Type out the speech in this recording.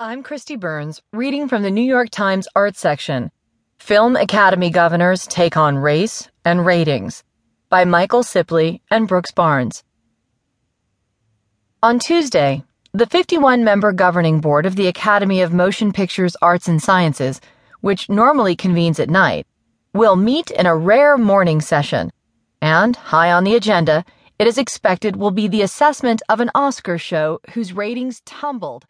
I'm Kristi Burns, reading from the New York Times Art section. Film Academy Governors Take on Race and Ratings by Michael Cieply and Brooks Barnes. On Tuesday, the 51 member governing board of the Academy of Motion Pictures Arts and Sciences, which normally convenes at night, will meet in a rare morning session. And, high on the agenda, it is expected will be the assessment of an Oscar show whose ratings tumbled